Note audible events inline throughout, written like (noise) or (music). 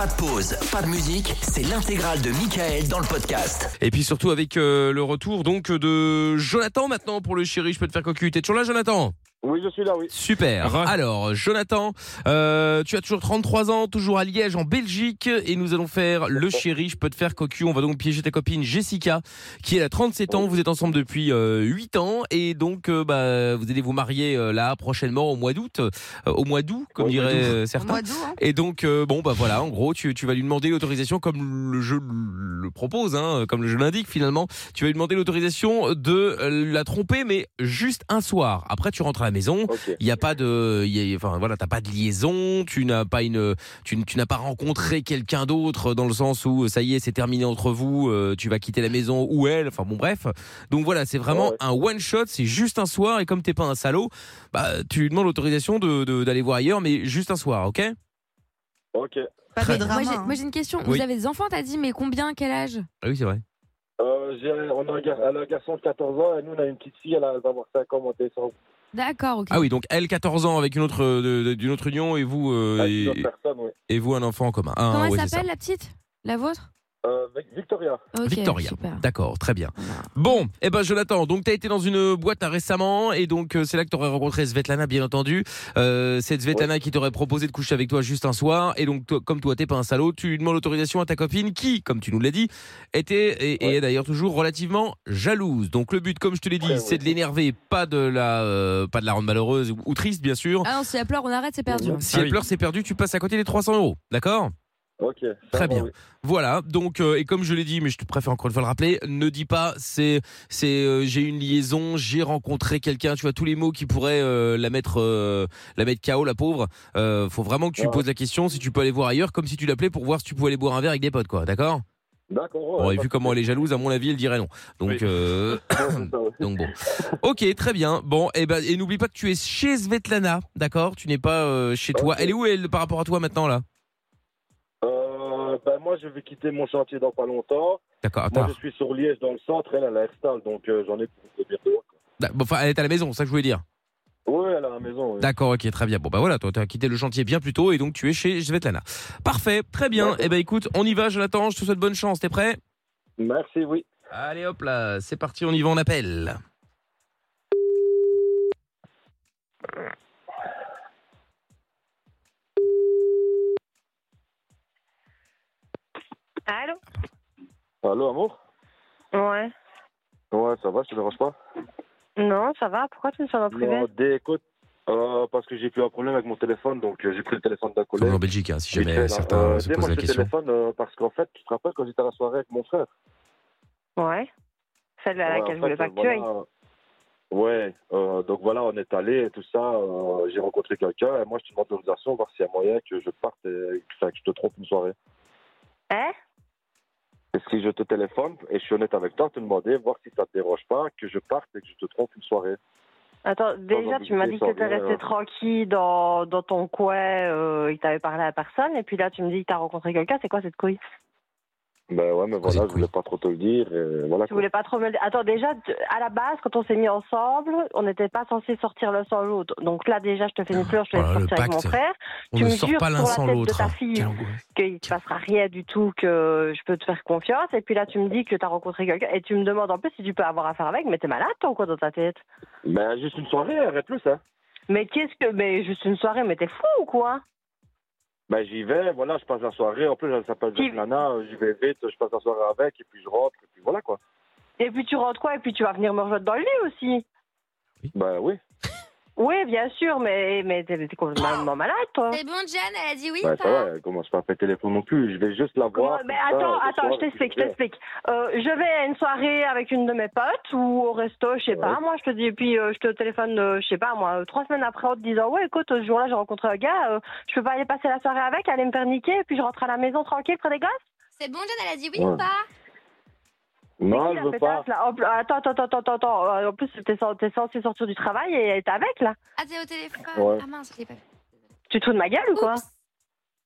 Pas de pause, pas de musique, c'est l'intégrale de Michael dans le podcast. Et puis surtout avec euh, le retour donc de Jonathan maintenant pour le chéri, je peux te faire cocu. T'es toujours là Jonathan? Oui, je suis là, oui. Super. Alors, Jonathan, euh, tu as toujours 33 ans, toujours à Liège, en Belgique, et nous allons faire le chéri, je peux te faire cocu. On va donc piéger ta copine Jessica, qui elle a 37 ans. Vous êtes ensemble depuis euh, 8 ans, et donc euh, bah, vous allez vous marier euh, là prochainement au mois d'août, euh, au mois d'août, comme mois diraient euh, Au certains. mois d'août, hein. Et donc, euh, bon, bah voilà, en gros, tu, tu vas lui demander l'autorisation, comme le jeu le propose, hein, comme le jeu l'indique finalement. Tu vas lui demander l'autorisation de euh, la tromper, mais juste un soir. Après, tu rentres à la maison. Il n'y a pas de, il y a- enfin voilà, t'as pas de liaison, tu n'as pas une, tu, n'as pas rencontré quelqu'un d'autre dans le sens où ça y est, c'est terminé entre vous, euh, tu vas quitter la maison ou elle, enfin bon bref. Donc voilà, c'est vraiment Ouais. un one shot, c'est juste un soir et comme t'es pas un salaud, bah tu demandes l'autorisation de de- d'aller voir ailleurs, mais juste un soir, ok? Ok. Pas Très de bien. drama. Moi j'ai, hein. moi, j'ai une question. Oui. Vous avez des enfants, t'as dit, mais combien, quel âge? Ah oui, c'est vrai. Euh, j'ai- on a un, gar- elle a un garçon de 14 ans et nous, on a une petite fille, elle, a- elle va avoir 5 ans en décembre. D'accord, ok. Ah oui, donc elle 14 ans avec une autre euh, d'une autre union et vous euh, Avec et, personne, oui. et vous un enfant en commun. Ah, Comment ouais, elle s'appelle, la petite? La vôtre? Euh, Vic- Victoria. Victoria. D'accord, très bien. Bon, eh ben Jonathan, donc tu as été dans une boîte là, récemment et donc euh, c'est là que tu aurais rencontré Svetlana bien entendu. Euh, cette Svetlana qui t'aurait proposé de coucher avec toi juste un soir et donc toi- comme toi t'es pas un salaud, tu demandes l'autorisation à ta copine qui, comme tu nous l'as dit, était et, est d'ailleurs toujours relativement jalouse. Donc le but comme je te l'ai dit, Ouais, c'est ouais. de l'énerver, pas de la euh, pas de la rendre malheureuse ou, ou triste bien sûr. Ah non, si elle pleure, on arrête, c'est perdu. Si elle pleure, c'est perdu, tu passes à côté des 300 euros. D'accord? Ok. Très bien. oui. Voilà, donc euh, et comme je l'ai dit, mais je te préfère encore une fois le rappeler, ne dis pas c'est c'est euh, j'ai une liaison, j'ai rencontré quelqu'un, tu vois tous les mots qui pourraient euh, la mettre euh, la mettre KO la pauvre. Faut vraiment que tu Ouais. poses la question si tu peux aller voir ailleurs, comme si tu l'appelais pour voir si tu pouvais aller boire un verre avec des potes quoi, d'accord? D'accord. ouais, Bon, vu comment elle est jalouse, à mon avis, elle dirait non. Donc Oui. euh, (laughs) donc bon. Ok, très bien. Bon, et ben et n'oublie pas que tu es chez Svetlana, d'accord? Tu n'es pas euh, chez toi. Elle est où elle par rapport à toi maintenant là? Ben, moi, je vais quitter mon chantier dans pas longtemps. D'accord, Moi, je suis sur Liège, dans le centre. Elle, elle a Herstal, donc euh, j'en ai pour quoi. Bon, Enfin, elle est à la maison, c'est ça que je voulais dire. Oui, elle est à la maison. oui. D'accord, ok, très bien. Bon, bah voilà, toi, tu as quitté le chantier bien plus tôt et donc tu es chez Svetlana. Parfait, très bien. Eh ben écoute, on y va, Jonathan, je te souhaite bonne chance, t'es prêt? Merci, oui. Allez hop là, c'est parti, on y va, on appelle. Allô? Allô, amour? Ouais. Ouais, ça va, je te dérange pas? Non, ça va. Pourquoi tu me sors en privé Non, écoute, euh, parce que j'ai eu un problème avec mon téléphone, donc euh, j'ai pris le téléphone d'un Comme collègue. en Belgique, hein, si jamais fait, certains Euh, se dis, posent moi, la question. téléphone euh, parce qu'en fait, tu te rappelles quand j'étais à la soirée avec mon frère? Ouais. Celle à Ouais, laquelle je voulais pas que tu ailles. Ouais, euh, donc voilà, on est allé et tout ça. euh, j'ai rencontré quelqu'un et moi, je te demande l'autorisation, voir s'il y a moyen que je parte et enfin, que je te trompe une soirée. Hein? Et si je te téléphone et je suis honnête avec toi, te demander, voir si ça te dérange pas, que je parte et que je te trompe une soirée. Attends, déjà, tu m'as dit que tu resté euh. tranquille dans, dans ton coin euh, et que tu parlé à personne. Et puis là, tu me dis que tu as rencontré quelqu'un. C'est quoi cette couille? Ben ouais, mais voilà, je voulais pas trop te le dire. Et voilà, Tu quoi. voulais pas trop me le dire. Attends, déjà, à la base, quand on s'est mis ensemble, on n'était pas censé sortir l'un sans l'autre. Donc là, déjà, je te fais une fleur, je te laisse Voilà, le sortir avec mon frère. On tu ne me sort jures pas l'un sans tête de l'autre. ta fille. Qu'il ne se passera rien du tout, que je peux te faire confiance. Et puis là, tu me dis que tu as rencontré quelqu'un et tu me demandes en plus si tu peux avoir affaire avec. Mais t'es malade, toi, ou quoi, dans ta tête? Ben juste une soirée, arrête plus, hein. Mais qu'est-ce que. Mais juste une soirée, mais t'es fou ou quoi? Ben j'y vais, voilà, je passe la soirée. En plus, elle s'appelle Nana, j'y vais vite, je passe la soirée avec et puis je rentre et puis voilà quoi. Et puis tu rentres quoi? Et puis tu vas venir me rejoindre dans le lit aussi Ben oui. Oui, bien sûr, mais, mais t'es complètement malade, toi. C'est bon, Jeanne, elle a dit oui ou ça pas va, elle commence pas à péter les plombs non plus. Je vais juste la Comment- voir. mais ça, attends, attends, soir, je t'explique, je t'explique. Euh, je vais à une soirée avec une de mes potes ou au resto, je sais pas, moi je te dis, et puis euh, je te téléphone, euh, je sais pas, moi, euh, trois semaines après en te disant, ouais, écoute, ce jour-là j'ai rencontré un gars, euh, je peux pas aller passer la soirée avec, aller me faire niquer, et puis je rentre à la maison tranquille près des gosses? C'est bon, Jeanne, elle a dit oui Ouais. ou pas? Non, je veux pétasse, pas. là Attends, attends, attends, attends, attends, euh, en plus t'es t'es censé sortir du travail et elle est avec, là. Ah, t'es au téléphone. Ouais. Ah mince, je l'ai pas vu. Tu te fous de ma gueule ou quoi?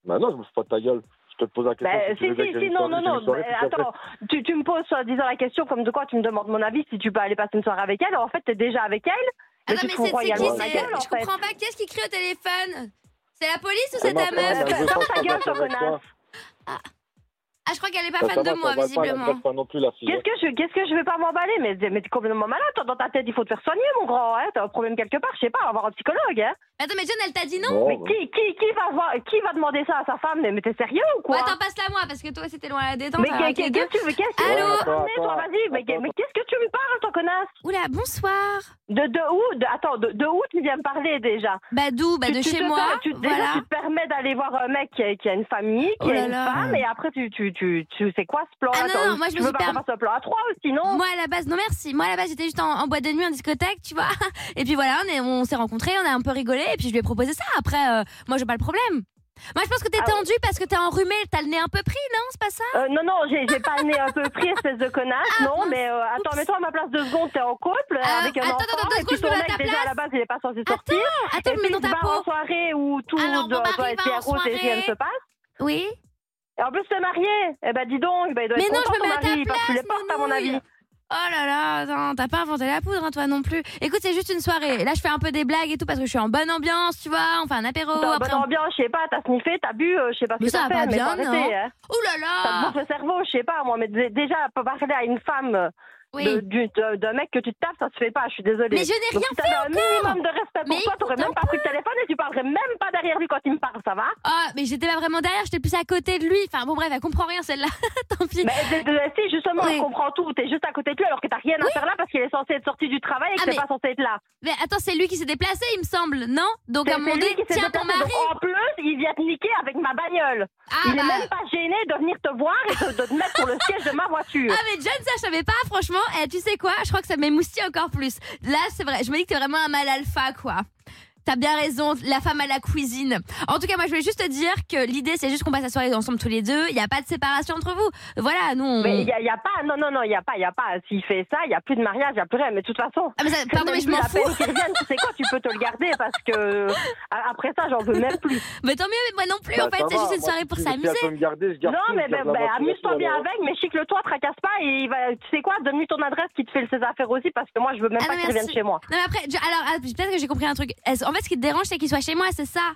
Ben non, je me fous pas de ta gueule. Je te pose la question. Bah, si si, si, non, non, non, soirée, après- attends, tu, tu me poses soi disant la question comme de quoi tu me demandes mon avis si tu peux aller passer une soirée avec elle, en fait t'es déjà avec elle, mais Attends, tu mais c'est c'est qui Je fait. comprends pas. Qu'est-ce qui crie au téléphone? C'est la police ou C'est c'est ta meuf? Ferme ta gueule, toi, connasse. Ah, je crois qu'elle est pas Ça, fan ça de moi, visiblement. elle ne pas non plus la fille. Qu'est-ce que je, qu'est-ce que je vais pas m'emballer? Mais, mais t'es complètement malade, toi, dans ta tête, il faut te faire soigner, mon grand. Hein. T'as un problème quelque part, je sais pas, avoir un psychologue. Hein. Attends, mais John, elle t'a dit non? Bon, Mais bah. qui, qui, qui, va voir, qui va demander ça à sa femme? Mais, mais t'es sérieux ou quoi? Attends, passe-la moi, parce que toi, c'était loin à la détente. Mais qu'est-ce que tu veux Qu'est-ce que tu Allô? Attends, attends, Vas-y, mais, attends. mais qu'est-ce que tu me parles, toi, connasse? Oula, bonsoir. de, de où? De, Attends, de, de où tu viens me parler déjà? Bah d'où? Bah Tu- de tu chez te moi. tu, Déjà, voilà. tu te permets d'aller voir un mec qui a, qui a une famille, qui Oh a une là. femme, et après, tu, tu, tu, c'est quoi ce plan Ah non, non, moi, je me suis permis- un plan à trois, sinon Moi à la base, non merci. Moi à la base, j'étais juste en, en boîte de nuit, en discothèque, tu vois. (laughs) Et puis voilà, on est- on s'est rencontrés, on a un peu rigolé, et puis je lui ai proposé ça. Après, euh, moi j'ai pas le problème. Moi je pense que t'es Ah ouais. parce que t'es enrhumé, t'as le nez un peu pris, non C'est pas ça? Euh, non, non, j'ai pas le nez un peu pris, espèce de connasse, (laughs) Ah, non, mais euh, attends, mets-toi à ma place deux secondes, t'es en couple Euh, avec un attends, enfant, attends, deux et puis ton mec, déjà, à la base, il est pas censé sortir. Attends, mets puis dans tu ta vas en peau. soirée où tout mon doit, être rose et rien ne se passe. Oui. Et en plus, t'es marié. Eh ben, dis donc, ben, il doit Mais être non, content, je me mets à ta mari, parce les place, portes, à mon avis. Oh là là, t'as pas inventé la poudre, hein, toi non plus. Écoute, c'est juste une soirée. Là, je fais un peu des blagues et tout parce que je suis en bonne ambiance, tu vois. On fait un apéro. Dans après, bonne on- ambiance, je sais pas, t'as sniffé, t'as bu, euh, je sais pas ce Mais que ça t'as va fait, pas mais bien, non hein. Ouh là Ça te là bouffe le cerveau, je sais pas, moi, mais dé- déjà, parler à une femme euh, Oui. d'un mec que tu te tapes, ça se fait pas, je suis désolée. Mais je n'ai Donc, rien si t'avais un minimum de respect pour Mais toi, t'aurais même pas pris le téléphone et tu parlerais même pas derrière lui quand il me parle, ça va Ah, mais j'étais pas vraiment derrière, j'étais plus à côté de lui. Enfin bon, bref, elle comprend rien celle-là. (laughs) Tant pis. Mais si, justement, Oui. je comprends tout, t'es juste à côté de lui alors que t'as rien à faire là parce qu'il est censé être sorti du travail et que Ah, t'es pas censé être là. Mais attends, c'est lui qui s'est déplacé, il me semble, non? Donc à un moment donné, tiens ton mari. En plus, il vient te niquer avec ma bagnole. Ah, il est bah. même pas gêné de venir te voir et de, de te mettre sur le siège de ma voiture. Ah mais John, ça je savais pas, franchement. Eh, tu sais quoi? Je crois que ça m'émoustille encore plus. Là, c'est vrai, je me dis que t'es vraiment un mal alpha, quoi. T'as bien raison, la femme à la cuisine. En tout cas, moi, je voulais juste te dire que l'idée, c'est juste qu'on passe la soirée ensemble tous les deux. Il n'y a pas de séparation entre vous. Voilà, nous, on... Mais il y, a- y a pas, non, non, non, il y a pas, il y a pas. S'il fait ça, il y a plus de mariage, il y a plus rien. Mais de toute façon. Ah, mais ça- c'est (laughs) pardon, mais je m'en la fous. peine qu'il revienne. Tu sais quoi, tu peux te le garder parce que a- après ça, j'en veux même plus. (laughs) Mais tant mieux, mais moi non plus, Bah, en fait, ça c'est juste une moi, soirée pour s'amuser. Non, tout, mais voiture amuse-toi bien avec, mais chicle-toi, tracasse pas et il va, tu sais quoi, donne-lui ton adresse qui te fait ses affaires aussi parce que moi, je veux même Ah pas qu'il revienne chez moi. Non, mais après, alors, ah, peut-être que j'ai compris un truc. En fait, ce qui te dérange, c'est qu'il soit chez moi, c'est ça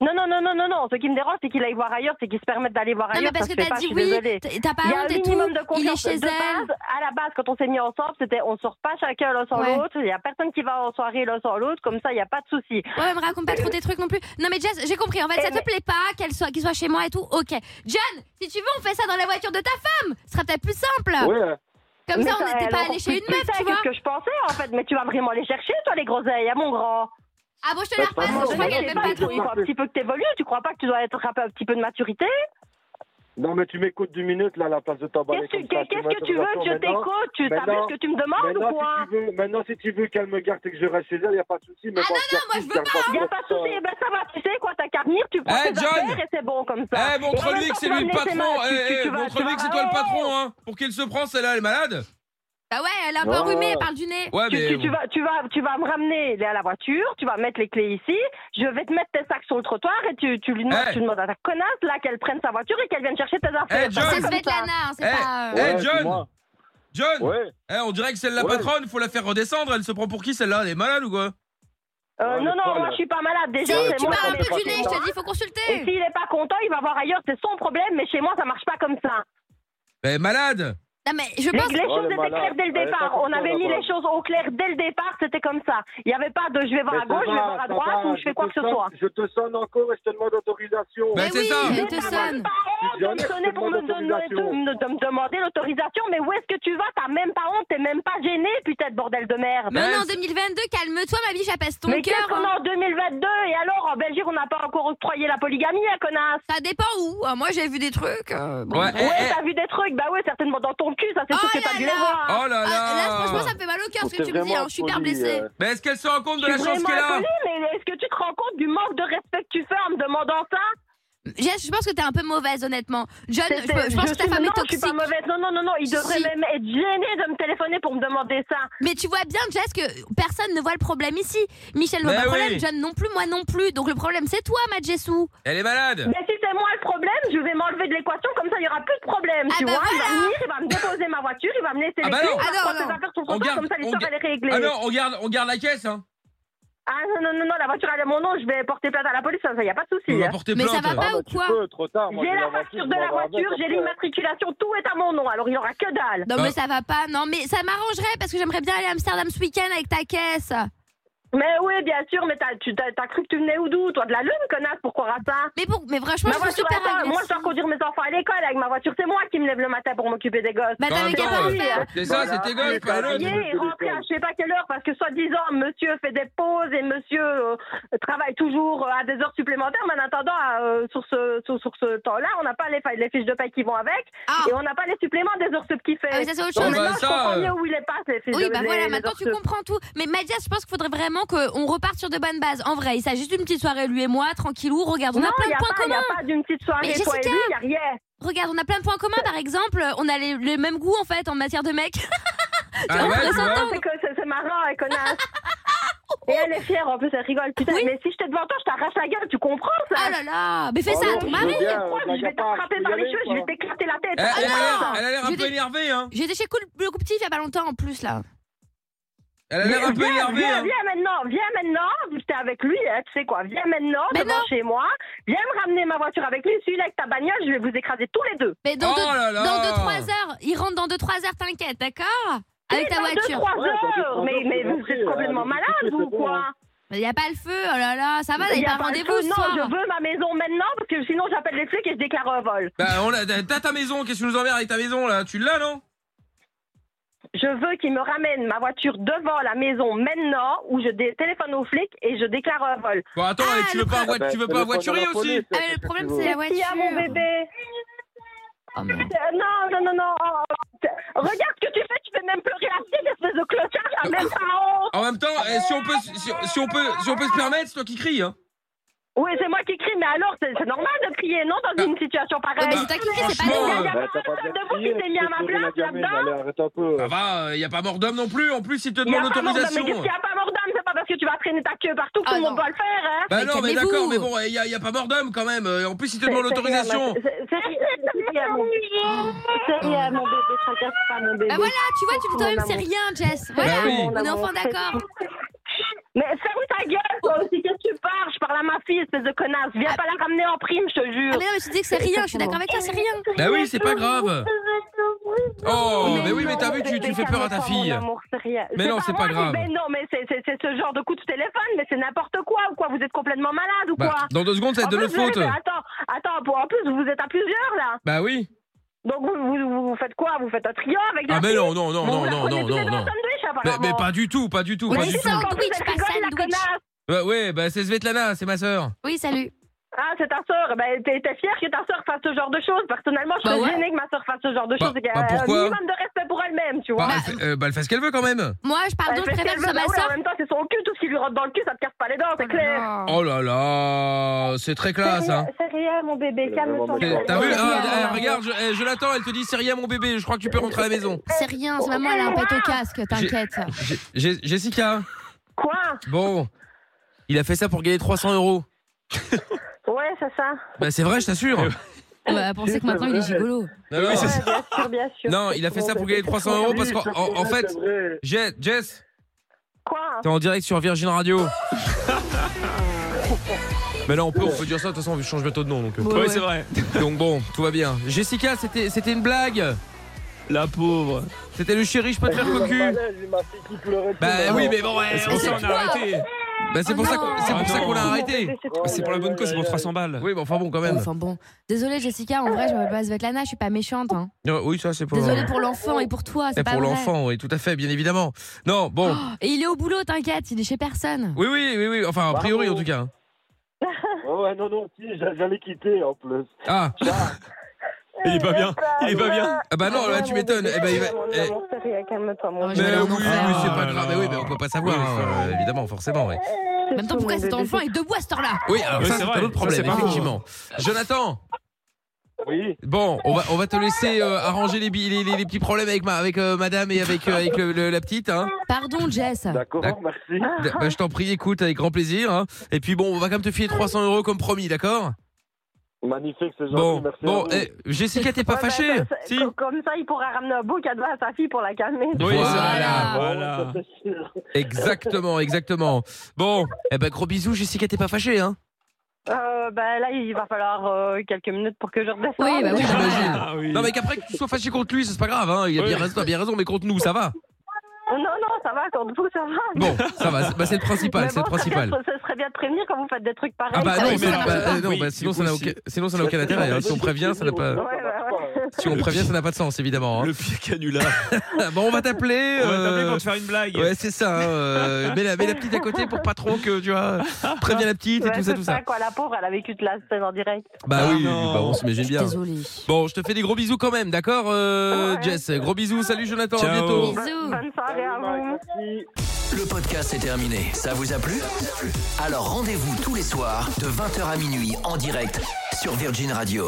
Non, non, non, non, non, non. Ce qui me dérange, c'est qu'il aille voir ailleurs, c'est qu'il se permette d'aller voir Non, ailleurs. mais parce ça que t'as dit oui, t'as pas honte et tout. minimum de Il est chez de elle. base, à la base, quand on s'est mis ensemble, c'était on sort pas chacun l'un sans Ouais. l'autre. Il y a personne qui va en soirée l'un sans l'autre. Comme ça, il y a pas de souci. Ouais, me raconte pas trop tes trucs non plus. Non, mais Jess, j'ai compris. En fait, Eh, ça te mais- plaît pas qu'elle soit, qu'il soit chez moi et tout. Ok. John, si tu veux, on fait ça dans la voiture de ta femme. Ce sera peut-être plus simple. Ouais, Comme Mais ça, on n'était pas allé chez une meuf, tu vois. ce que je pensais, en fait. Mais tu vas vraiment les chercher, toi, les groseilles, à mon grand. Ah bon, je te la Ouais, pas repasse. Je même sais pas pas, trop. Il faut un petit peu que t'évolues. Tu crois pas que tu dois être un petit peu de maturité? Non, mais tu m'écoutes du minute, là, à la place de t'emballer Qu'est-ce que, tu veux Je t'écoute? Tu vu ce que tu me demandes ou quoi si tu veux, maintenant, si tu veux qu'elle me garde et que je reste chez elle, il n'y a pas de souci. Mais Ah non, non, moi, je veux garde Il n'y a pas de souci, eh ben ça va, tu sais quoi, t'as qu'à venir, tu prends Eh, tes John et c'est bon comme ça. Eh, montre-lui que c'est tu lui le patron. tu- Eh, tu- eh, tu tu montre-lui que c'est toi le patron, hein. Pour qu'il se prend, celle-là, elle est malade. Bah ouais, elle est un peu enrhumée, elle parle du nez. Ouais, Tu, mais. tu- tu vas, tu, vas, tu vas me ramener à la voiture, tu vas mettre les clés ici, je vais te mettre tes sacs sur le trottoir et tu, tu lui demandes, Eh. tu demandes à ta connasse là qu'elle prenne sa voiture et qu'elle vienne chercher tes affaires. Ça John. C'est. Svetlana, hein, c'est Eh, pas. eh, euh, Ouais, John. John Ouais. Eh, on dirait que c'est la Ouais. patronne, faut la faire redescendre. Elle se prend pour qui celle-là? Elle est malade ou quoi? Euh, non, non, moi je suis pas malade Si, déjà. c'est tu moi parles un peu du nez, pas je te content. dis, il faut Et consulter. s'il est pas content, il va voir ailleurs, c'est son problème, mais chez moi ça marche pas comme ça. Est malade. Non, mais je Les, pense. les Oh, choses est étaient claires dès le départ. On avait mis les choses au clair dès le départ, c'était comme ça. Il n'y avait pas de je vais voir Mais à gauche, je vais va, voir à droite va, ou je fais quoi que te ce soit. sonne- Je te sonne encore et je te demande autorisation. Ben, Mais c'est oui, ça. Mais te sonne. pas de me pour donner, de, demander l'autorisation. Mais où est-ce que tu vas? T'as même pas honte, t'es même pas gêné, putain de bordel de merde. Mais on est en 2022, calme-toi, ma biche, apaise ton Mais cœur. qu'est-ce qu'on hein. est en 2022 Et alors, en Belgique, on n'a pas encore octroyé la polygamie, hein, connasse? Ça dépend où. Ah, Moi, j'ai vu des trucs. euh, bon. Ouais, eh, Ouais, eh. t'as vu des trucs? Bah ouais, certainement dans ton cul, ça c'est Oh sûr que là t'as dû là. les voir. Oh là Ah, là, franchement, là ça me fait mal au cœur ce que tu me dis. hein. Je suis hyper blessée. euh. Mais est-ce qu'elle se rend compte de la chance qu'elle a mais est-ce que tu te rends compte du manque de respect que tu fais en me demandant ça? Jess, je pense que t'es un peu mauvaise, honnêtement. John, je, je pense que ta femme non, est je suis toxique. pas mauvaise. Non, non, non, non. Il devrait si. même être gêné de me téléphoner pour me demander ça. Mais tu vois bien, Jess, que personne ne voit le problème ici. Michel voit Mais pas le problème. John non plus, moi non plus. Donc le problème, c'est toi, ma Jessou. Elle est malade. Mais si c'est moi le problème, je vais m'enlever de l'équation, comme ça il y aura plus de problème. Ah tu bah vois, il va venir, il va me déposer ma voiture, il va me laisser Ah les bah clés, il va Ah On son comme ça on l'histoire elle est réglée. Ah non, on garde, on garde la caisse, hein. Ah non, non, non, non, la voiture elle est mon nom, je vais porter plainte à la police, ça, y a pas de On souci. va hein. porter Mais ça plainte. va pas Ah, ou bah, tu quoi peux, trop tard. Moi, J'ai la voiture, facture de la voiture, j'ai l'immatriculation, tout est à mon nom, alors il y aura que dalle. Non, Ah. mais ça va pas, non, mais ça m'arrangerait parce que j'aimerais bien aller à Amsterdam ce week-end avec ta caisse. Mais oui, bien sûr, mais t'as, tu, t'as, t'as cru que tu venais où d'où Toi, de la lune, connasse, pour croire à ça Mais, pour, mais franchement, Ma je suis voiture, super attends, moi je dois conduire mes enfants à l'école avec ma voiture, c'est moi qui me lève le matin pour m'occuper des gosses. Bah, t'avais qu'à pas faire. C'est ça, c'est tes gosses, pas Travailler et rentrer à je sais pas quelle heure parce que soi-disant monsieur fait des pauses et monsieur euh, travaille toujours euh, à des heures supplémentaires mais en attendant euh, sur ce sur, sur ce temps-là on n'a pas les, les fiches de paie qui vont avec Ah, et on n'a pas les suppléments des heures sup qu'il fait. Ah, mais ça, c'est autre Donc chose. bah, maintenant, ça, je comprends mieux où il est passé les fiches Oui, de bah voilà, maintenant tu comprends tout. Mais Madia, je pense qu'il faudrait vraiment qu'on reparte sur de bonnes bases. En vrai, il s'agit d'une petite soirée, lui et moi, tranquillou. Regarde, on non, a plein de points communs. a pas d'une petite soirée Mais toi et Jessica lui, y a rien. Regarde, on a plein de points communs. Par exemple, on a les, les mêmes goûts en fait en matière de mecs. (laughs) Ah ouais, tu vois C'est que c'est c'est marrant, elle connasse. (laughs) Et elle est fière, en plus, elle rigole. Putain, Oui. mais si je t'ai devant toi, je t'arrache la gueule, tu comprends ça? Oh là là, mais fais ça à Oh, ton je mari. Quoi, euh, je vais t'attraper par les cheveux, je vais t'éclater la tête. Elle, elle a l'air- non. elle a l'air un peu énervée, hein. J'étais chez Cool le Couptif il y a pas longtemps en plus là. Elle a l'air un peu viens, énervée, viens, hein. viens maintenant, viens maintenant, t'es avec lui, hein, tu sais quoi, viens maintenant Mais devant non. chez moi, viens me ramener ma voiture avec lui, celui-là avec ta bagnole, je vais vous écraser tous les deux. Mais dans Oh deux, là là. dans deux, trois heures, il rentre dans 2-3 heures, t'inquiète, d'accord? Avec ta voiture. 2-3 Ouais, dans deux, heures, trois mais, mais vous êtes complètement malade ou quoi hein. Il y a pas le feu, oh là là, ça va, Il y il a pas rendez-vous Non, soir. je veux ma maison maintenant, parce que sinon j'appelle les flics et je déclare un vol. Bah, on a, t'as ta maison, qu'est-ce que tu nous emmerdes avec ta maison, là? Tu l'as, non? Je veux qu'il me ramène ma voiture devant la maison maintenant, où je dé- téléphone aux flics et je déclare un vol. Bon, attends, Ah, tu veux pas, Ah bah, tu veux pas un téléphone voiturier à la aussi Ah, le problème, tu c'est veux la Qu'est-ce qu'il y a, mon voiture. bébé Oh merde. Euh, Non, non, non, non. oh, t- Regarde ce que tu fais, tu fais même pleurer la petite espèce de clochard, t'as même pas honte. En même temps, eh, si on peut, si, si on peut, si on peut se permettre, c'est toi qui crie, hein. Oui, c'est moi qui crie, mais alors c'est c'est normal de crier, non, dans une situation Ouais, pareille? mais c'est toi qui crie, c'est pas. Il y a Bah, pas t'as pas personne bien de vous qui s'est mis à ma place gamine, là-dedans. allez, arrête un peu. Ça va, il y a pas mort d'homme non plus. En plus, il te Il y a demande pas mort d'homme, mais l'autorisation. qu'est-ce qu'il y a pas mort d'homme? C'est pas parce que tu vas traîner ta queue partout que Ah tout le monde non. doit le faire, hein Bah Mais non, mais calmez-vous. d'accord, mais bon, il y, a- il y a pas mort d'homme quand même. Euh, En plus, il te demande l'autorisation. ma- c'est- rien, mon bébé, tracasse pas mon bébé. Bah voilà, tu vois, tu toi-même c'est rien, Jess. Voilà, Bah oui. on est enfin d'accord. Mais ferme ta gueule, toi aussi, qu'est-ce que tu parles Je parle à ma fille, espèce de connasse. Viens Ah. pas la ramener en prime, je te Ah, jure. mais non, mais tu dis que c'est rien, je suis d'accord avec toi, c'est rien. Bah oui, c'est pas grave. Oh, mais oui, mais t'as vu, tu, tu fais peur à ta fille. amour, c'est rien. Mais non, c'est pas grave. Mais non, mais c'est c'est- c'est ce genre de coup de téléphone, mais c'est n'importe quoi ou quoi Vous êtes complètement malade ou Bah, quoi dans deux secondes, ça va être En de notre faute. Attends, attends, pour- en plus, vous êtes à plusieurs là. Bah oui. Donc vous, vous, vous faites quoi? Vous faites un trio avec la Ah, mais non, non, non, non, non, non, non, non. Mais, mais pas du tout, pas du tout, Oui, pas c'est du ça. tout. Pas sandwich. Bah ouais, bah c'est Svetlana, c'est ma sœur. Oui, salut. Ah, c'est ta sœur. Ben, t'es t'es fière que ta sœur fasse ce genre de choses. Personnellement, je Bah suis ouais. gênée que ma sœur fasse ce genre de Bah, choses. et qu'elle bah, a un pourquoi minimum de respect pour elle-même, tu vois. Bah, elle fait, euh, bah, elle fait ce qu'elle veut quand même. Moi, je pardon, Elle je fait ce préfère qu'elle que ma bah soeur. En même temps, c'est son cul. Tout ce qui lui rentre dans le cul, ça te casse pas les dents, c'est clair. Oh là là, c'est très classe, hein. C'est rien, mon bébé. Elle Calme-toi. vraiment Eh. T'as vu Oh, ah, eh, Regarde, je, eh, je l'attends, elle te dit c'est rien mon bébé, je crois que tu peux rentrer à la maison. C'est rien, c'est maman, elle a un pet au casque, t'inquiète. J'ai- j'ai- Jessica, Quoi? Bon, il a fait ça pour gagner 300 euros. Ouais, c'est ça. Bah c'est vrai, je t'assure. On va penser que maintenant il est gigolo. Non, non, Ouais, bien sûr, bien sûr. Non, il a fait ça pour gagner 300 euros parce qu'en en- en fait, C'est. Jess, Jess, Quoi? t'es en direct sur Virgin Radio. (laughs) Mais là on peut, on peut dire ça, de toute façon on change bientôt de nom donc. euh, Ouais, ouais. vrai. Donc bon, tout va bien. Jessica, c'était c'était une blague? La pauvre. C'était le chéri, je peux te faire cocu. Bah oui, mais bon, ouais, C'est on s'en- a arrêté? Bah, c'est pour Oh ça qu'on non. c'est pour ça qu'on l'a Oh non. arrêté. C'est pour la bonne cause, c'est pour 300 balles. Oui, mais enfin bon quand même. Enfin bon. Désolée Jessica, en vrai, je m'appelle pas Svetlana, je suis pas méchante. Hein. Non, Oui, ça c'est pour. Désolée pour l'enfant et pour toi, Et c'est pas pour vrai. l'enfant, oui, tout à fait, bien évidemment. Non, bon. Et il est au boulot, t'inquiète, il est chez personne. Oui, oui, oui, oui. Enfin, a priori en tout cas. (laughs) Ouais, ouais, non, non, si, j'a- j'allais quitter en plus. Ah, Il est pas bien. Il est pas bien. ah bah non, là tu m'étonnes. Eh ben, il va- eh, Oh, Mais en oui, c'est pas grave. Mais oui, mais on peut pas savoir, hein, euh, évidemment, forcément. oui. En même temps, pourquoi cet enfant est debout à cette heure-là? Oui, alors Oui, ça c'est c'est vrai. un autre Ça, problème, c'est effectivement. Jonathan, Oui, bon, on va on va te laisser euh, arranger les, bi- les, les- les petits problèmes avec ma avec euh, Madame et avec euh, avec le- le- la petite. Hein. Pardon, Jess. d'accord, D'accord. merci. Bah, je t'en prie, écoute, avec grand plaisir. hein. Et puis bon, on va quand même te filer 300 euros comme promis, d'accord? Magnifique, c'est gentil, Bon, merci. bon, eh, Jessica, t'es pas Ouais, ben, fâchée ça, c'est- Si. co- Comme ça, il pourra ramener un beau cadeau à sa fille pour la calmer. Oui, Voilà. Oh, Voilà. sûr. Exactement, exactement. Bon, eh ben gros bisous, Jessica, t'es pas fâchée, hein? Euh, ben là, il va falloir euh, quelques minutes pour que je redescende. Oui, bah oui. J'imagine. Ah oui. Non mais qu'après que tu sois fâché contre lui, c'est pas grave, hein. Il a bien raison, bien raison, mais contre nous, ça va. Non, non, ça va, contre vous, ça va. Bon, ça va, c'est bah, c'est le principal, c'est le principal. (laughs) Ce serait, bien de prévenir quand vous faites des trucs pareils. Ah bah Ah non, ça- bah, euh, bah, sinon ça n'a aucun, sinon ça n'a aucun intérêt. hein. Si on prévient, ça n'a pas, Ouais, ouais, ouais. Si on prévient, ça n'a pas de sens évidemment. hein. Le pied canular. (laughs) Bon, on va t'appeler. On va t'appeler euh, pour te faire une blague. Ouais, c'est ça. hein, euh, mets, la, mets la petite à côté pour pas trop que tu vois. Préviens la petite et Ouais, tout ça, c'est tout ça. quoi, la pauvre, elle a vécu de la scène en direct. Bah Ah oui, bah, on s'imagine bien. Désolée. Bon, je te fais des gros bisous quand même, d'accord, euh, Ouais. Jess? Gros bisous, salut Jonathan, à Ciao. bientôt. Bisous. Bonne soirée à vous. Merci. Le podcast est terminé. Ça vous a plu? Alors rendez-vous tous les soirs de 20h à minuit en direct sur Virgin Radio.